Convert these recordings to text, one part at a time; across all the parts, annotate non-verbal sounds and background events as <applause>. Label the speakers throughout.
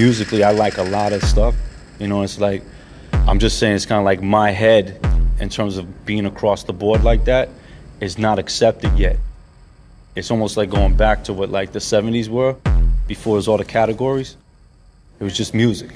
Speaker 1: musically, I like a lot of stuff. You know, it's like I'm just saying it's kind of like my head in terms of being across the board like that is not accepted yet. It's almost like going back to what like the 70s were before it was all the categories. It was just music.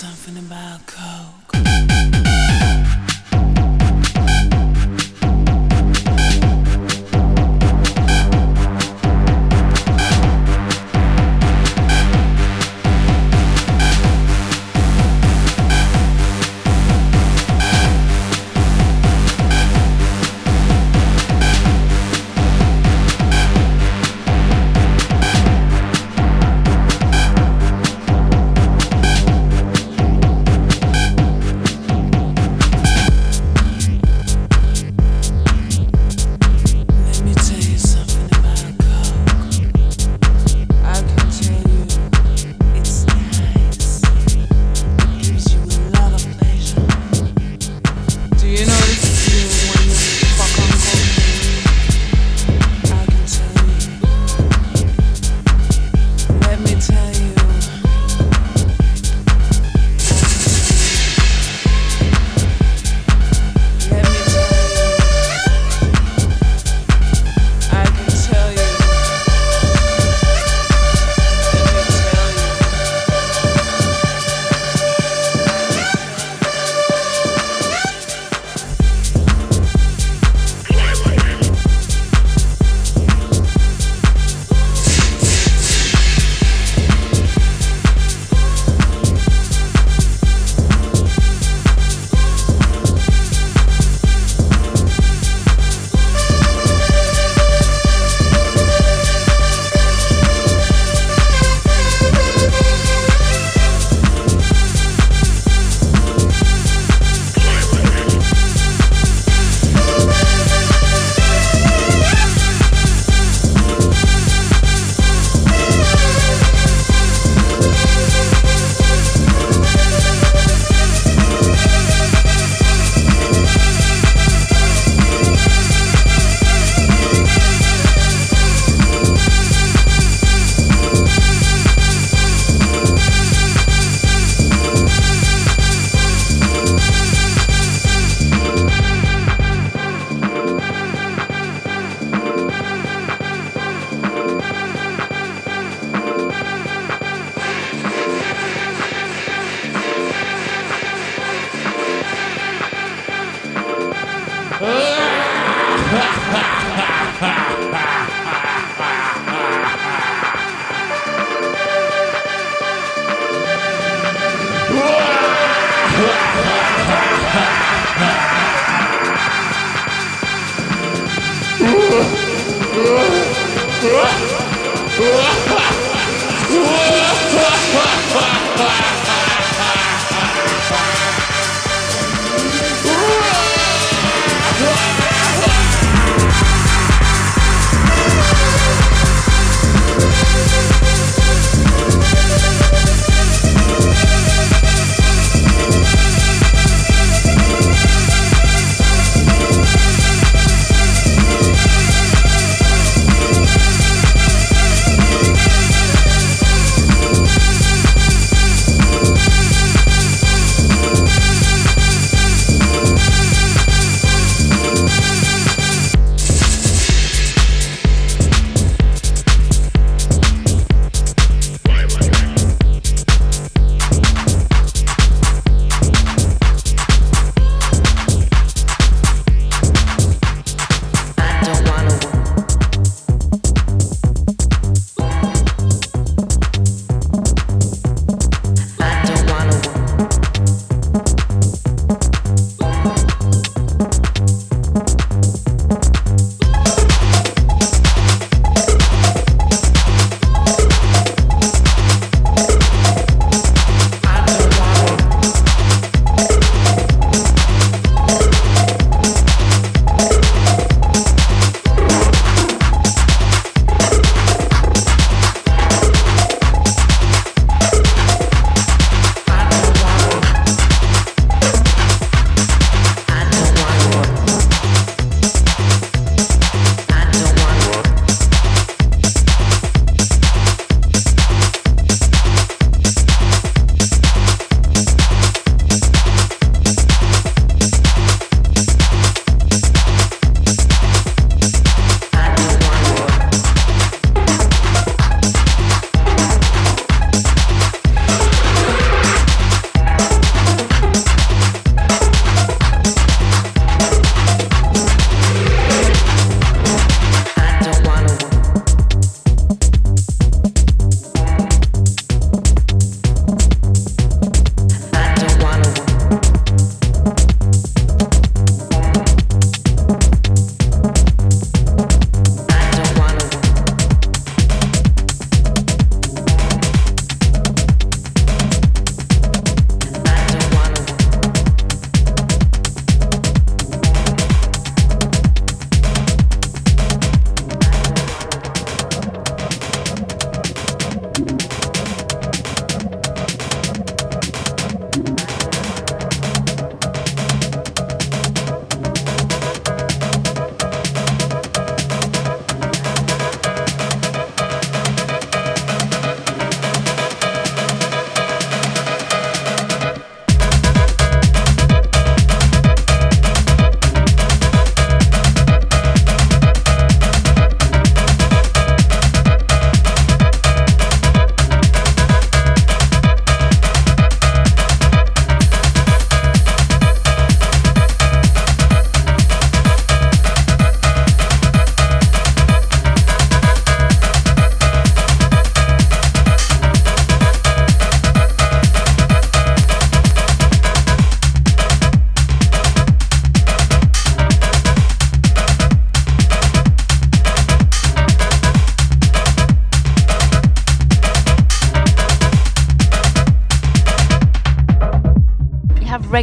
Speaker 1: something about coke.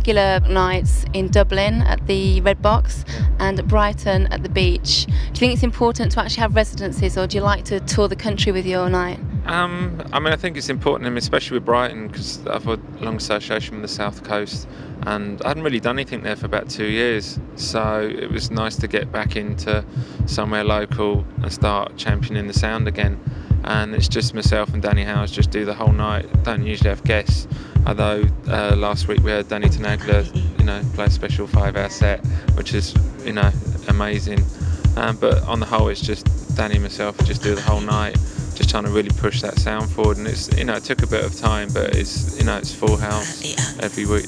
Speaker 2: Regular nights in Dublin at the Red Box and Brighton at the beach. Do you think it's important to actually have residencies or do you like to tour the country with your night?
Speaker 3: Um, I mean, I think it's important, especially with Brighton, because I've had a long association with the South Coast, and I hadn't really done anything there for about two years. So it was nice to get back into somewhere local and start championing the sound again. And it's just myself and Danny Howells just do the whole night. Don't usually have guests, Although uh, last week we had Danny Tenaglia, you know, play a special five-hour set, which is, you know, amazing. Um, but on the whole, it's just Danny and myself just do the whole night, just trying to really push that sound forward. And it's, you know, it took a bit of time, but it's, you know, it's full house every week.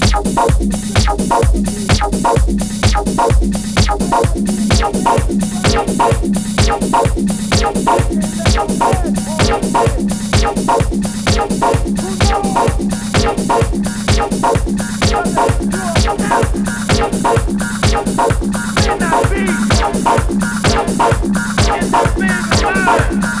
Speaker 4: Bye.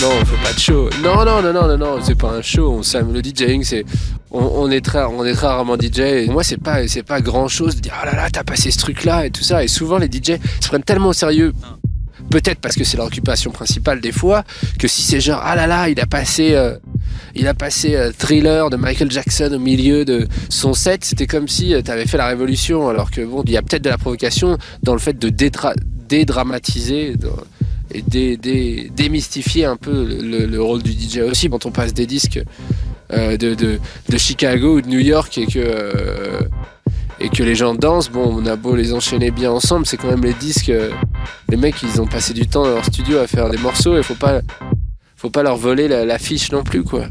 Speaker 4: Non, on fait pas de show. Non, non, non, non, non, non, c'est pas un show. On. Le DJing, c'est, on, est très, on est très rarement DJ. Moi, c'est pas, c'est pas grand chose de dire, oh là là, t'as passé ce truc-là et tout ça. Et souvent, les DJ se prennent tellement au sérieux. Peut-être parce que c'est leur occupation principale des fois, que si c'est genre, ah là là, il a passé, euh, il a passé euh, Thriller de Michael Jackson au milieu de son set, c'était comme si tu t'avais fait la révolution. Alors que bon, il y a peut-être de la provocation dans le fait de dédra- dédramatiser. Et dé- dé- démystifier un peu le, le rôle du DJ aussi quand on passe des disques euh, de, de- Chicago ou de New York et que, euh, et que les gens dansent, bon on a beau les enchaîner bien ensemble, c'est quand même les disques, euh, les mecs ils ont passé du temps dans leur studio à faire des morceaux et faut pas, faut pas leur voler la- l'affiche non plus quoi.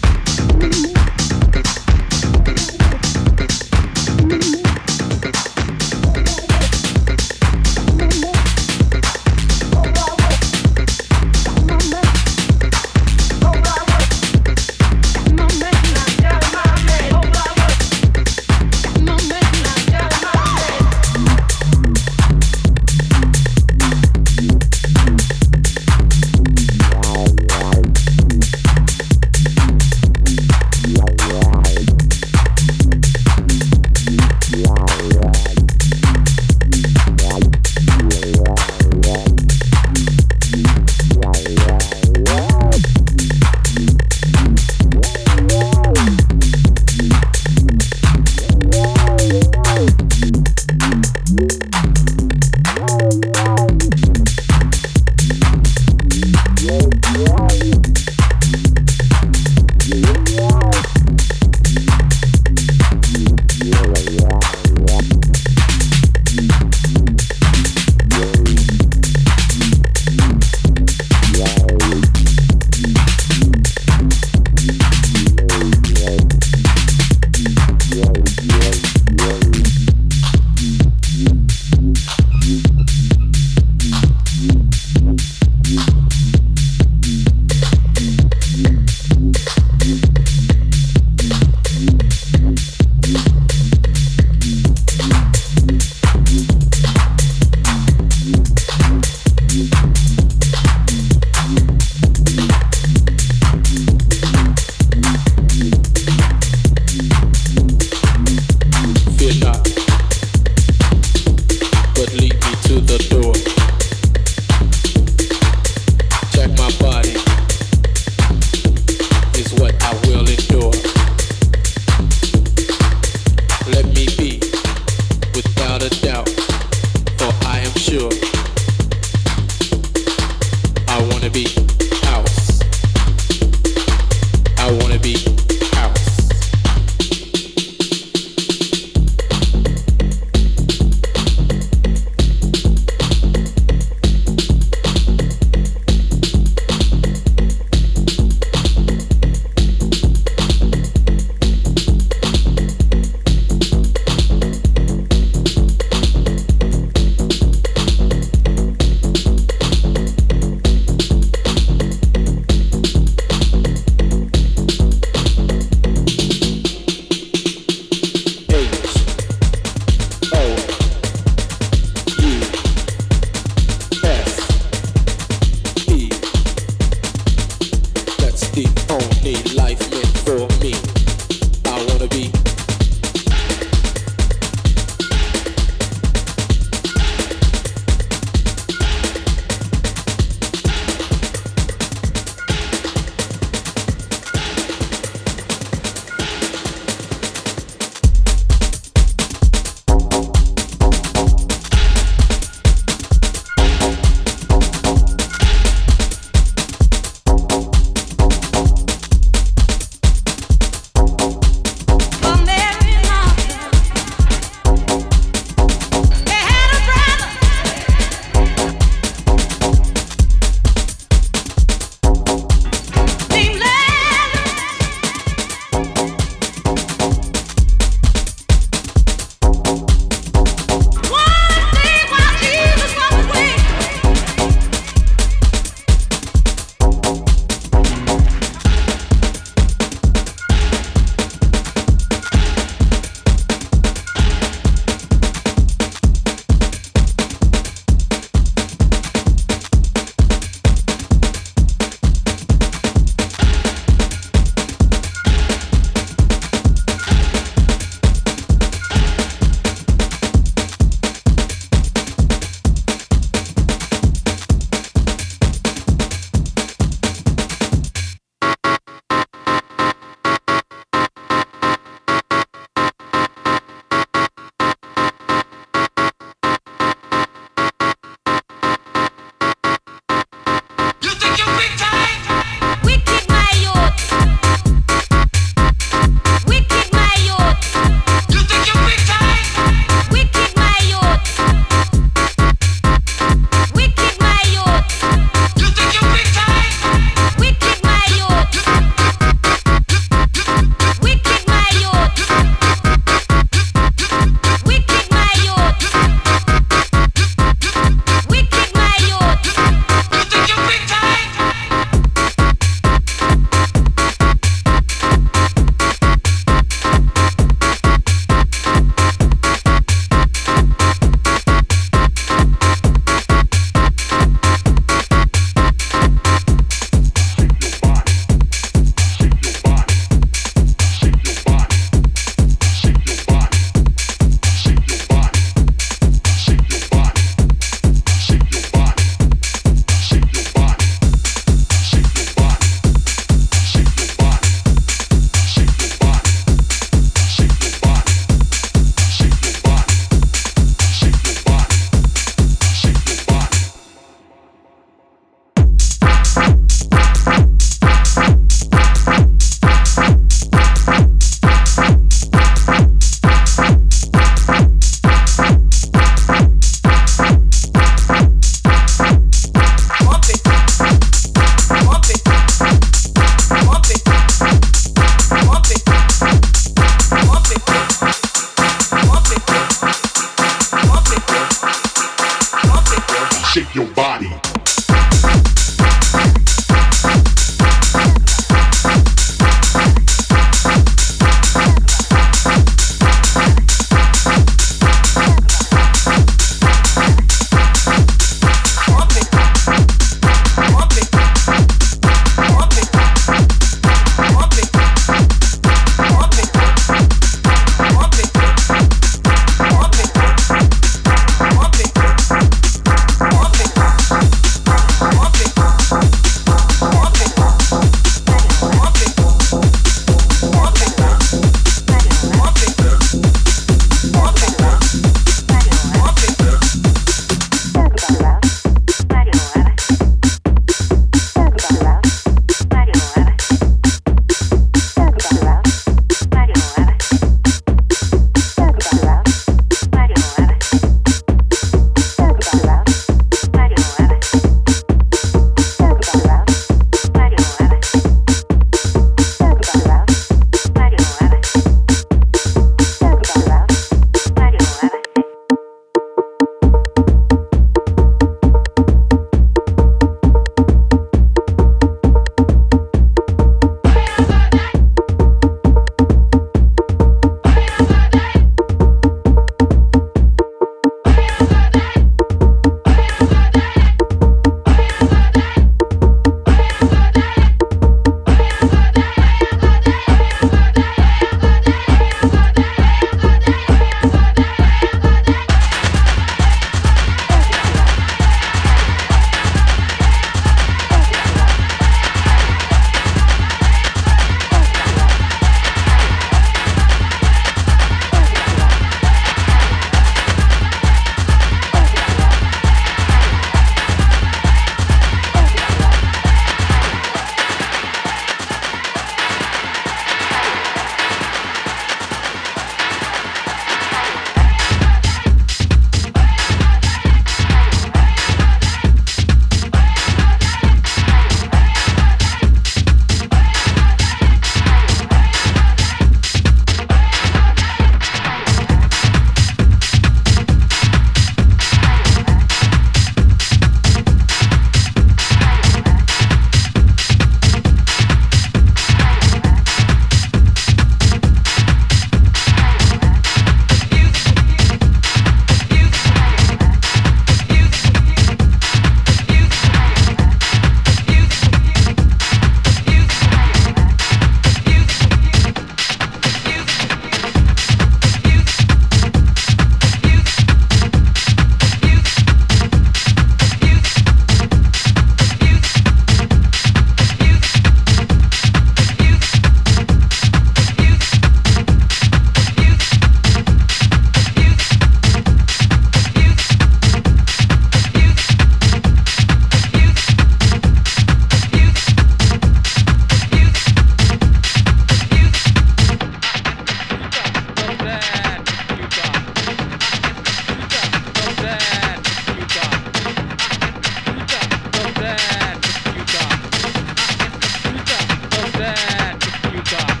Speaker 4: that, Utah.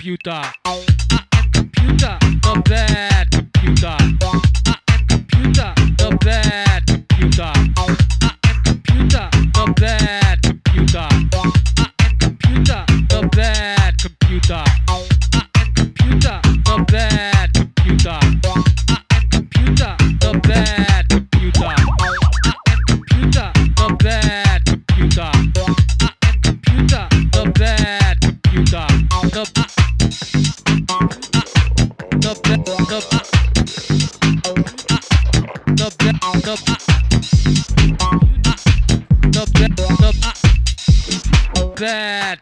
Speaker 4: computer.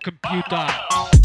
Speaker 4: computer.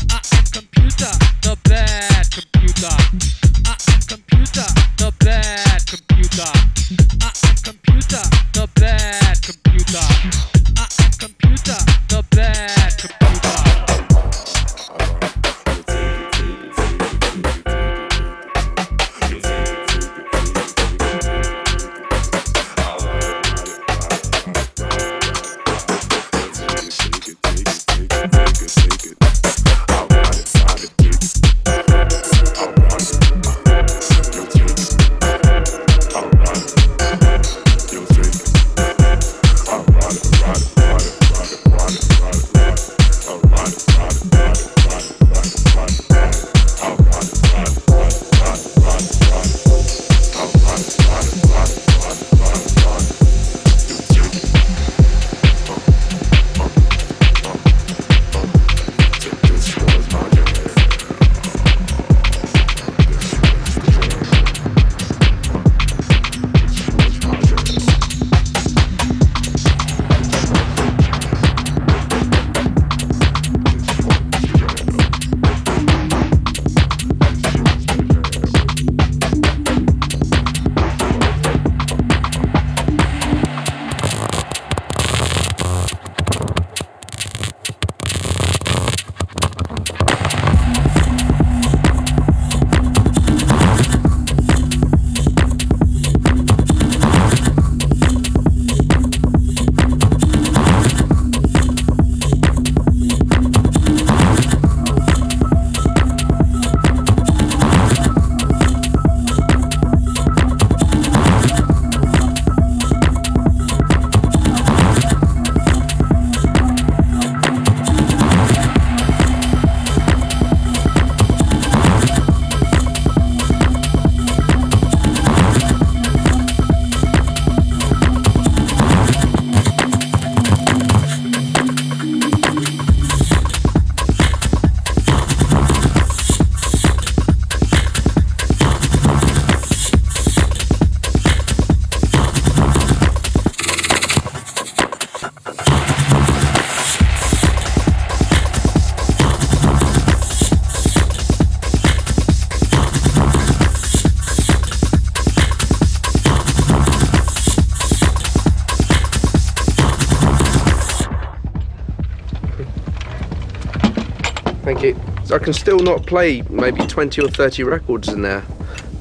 Speaker 5: I can still not play maybe 20 or 30 records in there.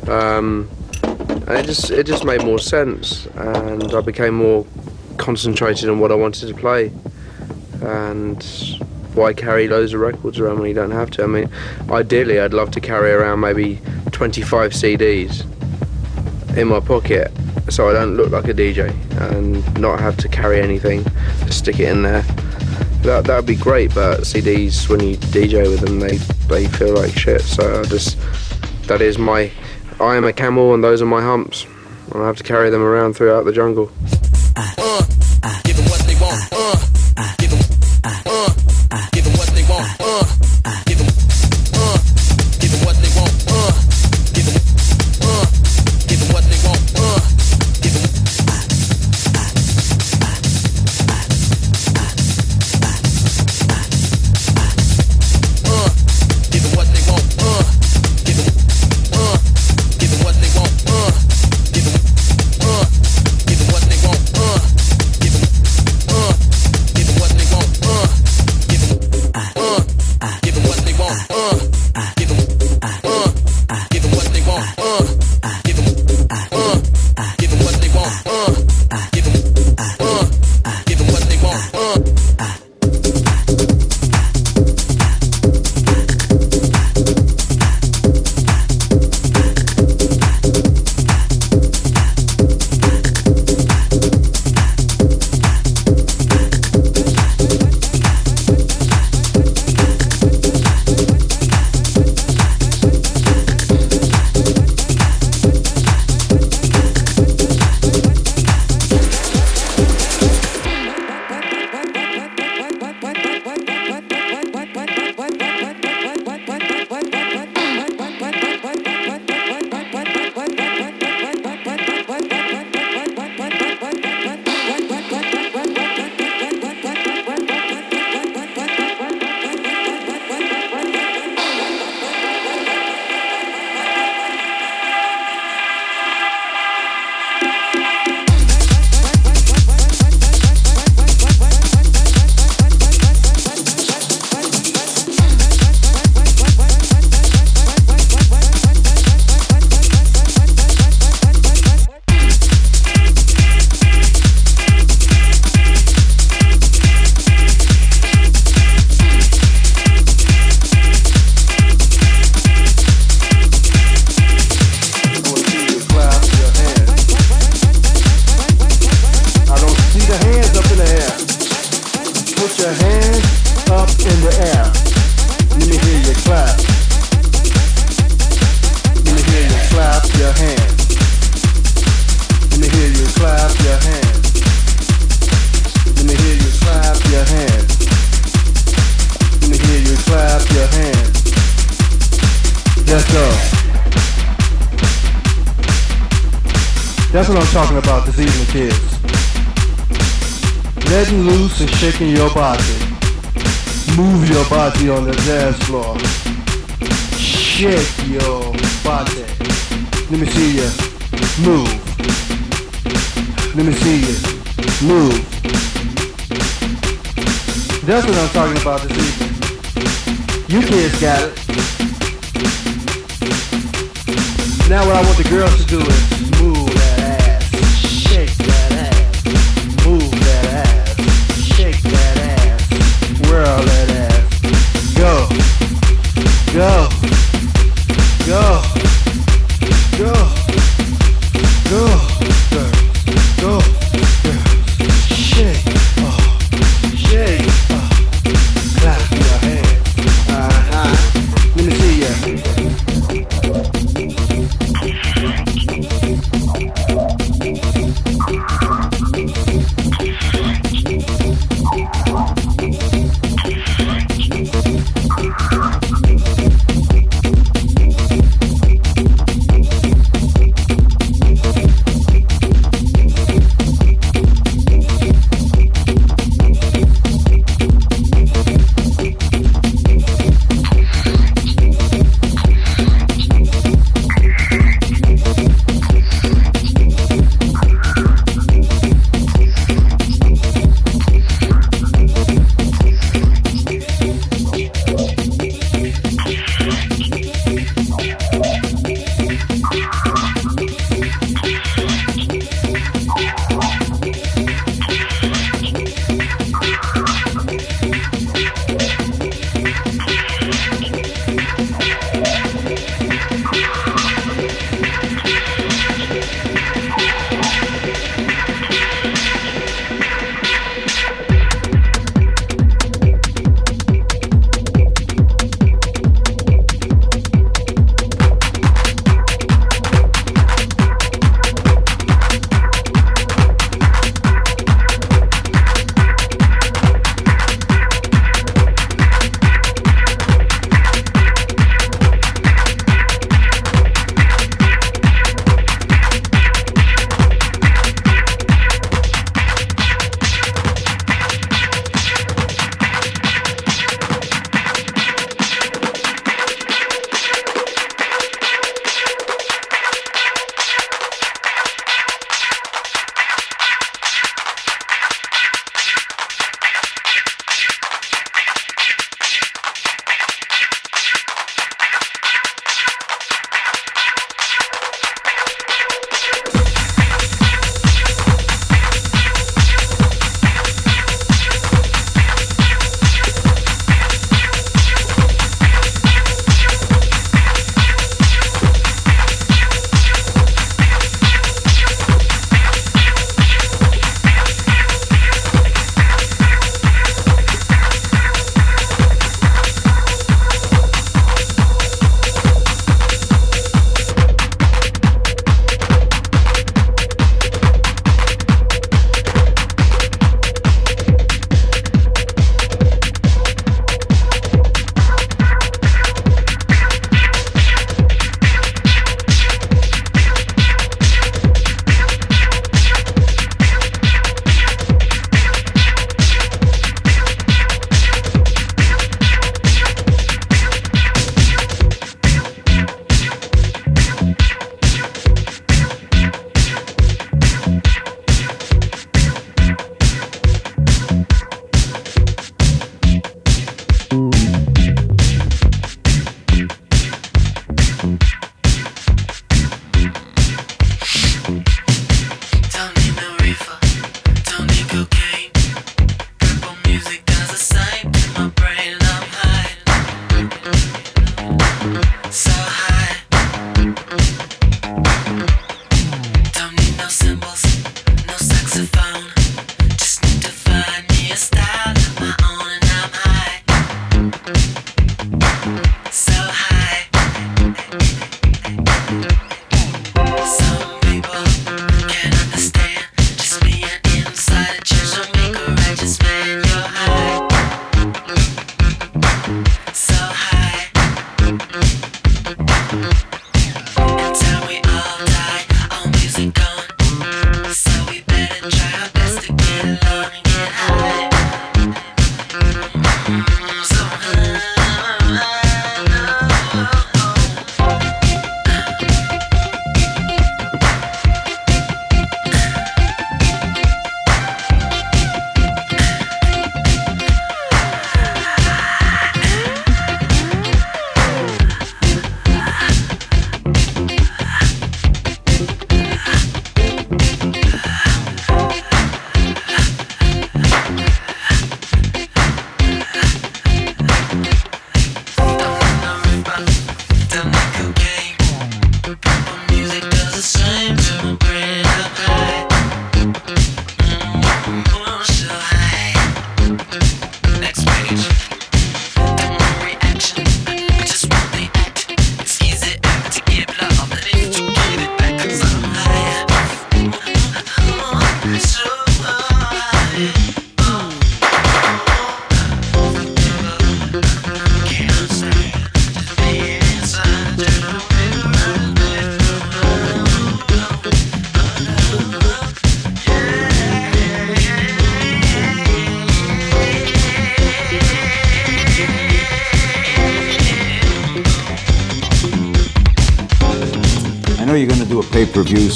Speaker 5: Um, and it just it just made more sense, and I became more concentrated on what I wanted to play. And why carry loads of records around when you don't have to? I mean, ideally, I'd love to carry around maybe 25 CDs in my pocket so I don't look like a DJ and not have to carry anything, stick it in there that that would be great. But CDs, when you DJ with them, they they feel like shit. So I just that is my I am a camel, and those are my humps. I have to carry them around throughout the jungle. Uh,
Speaker 6: Body. Let me see you move. Let me see you move. That's what I'm talking about this evening. You kids got it. Now what I want the girls to do is move that ass, shake that ass, move that ass, shake that ass, that ass. Go, go,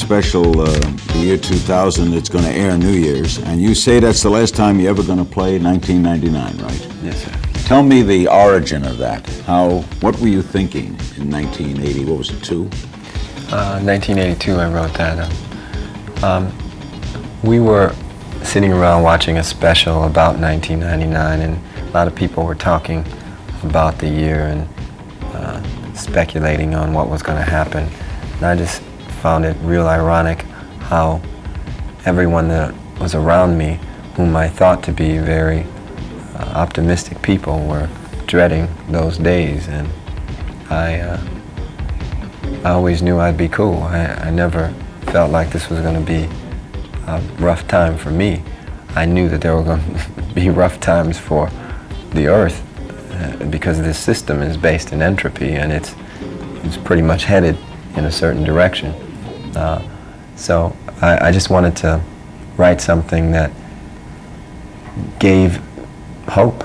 Speaker 7: special, uh, the year 2000. It's going to air New Year's, and you say that's the last time you're ever going to play 1999, right?
Speaker 8: Yes, sir.
Speaker 7: Tell me the origin of that. How? What were you thinking in 1980? What was it, two?
Speaker 8: Uh, 1982, I wrote that. Um, we were sitting around watching a special about 1999, and a lot of people were talking about the year and uh, speculating on what was going to happen. And I just found it real ironic how everyone that was around me, whom I thought to be very uh, optimistic people, were dreading those days. And I, uh, I always knew I'd be cool. I, I never felt like this was going to be a rough time for me. I knew that there were going <laughs> to be rough times for the Earth uh, because this system is based in entropy and it's, it's pretty much headed in a certain direction. Uh, so I, I, just wanted to write something that gave hope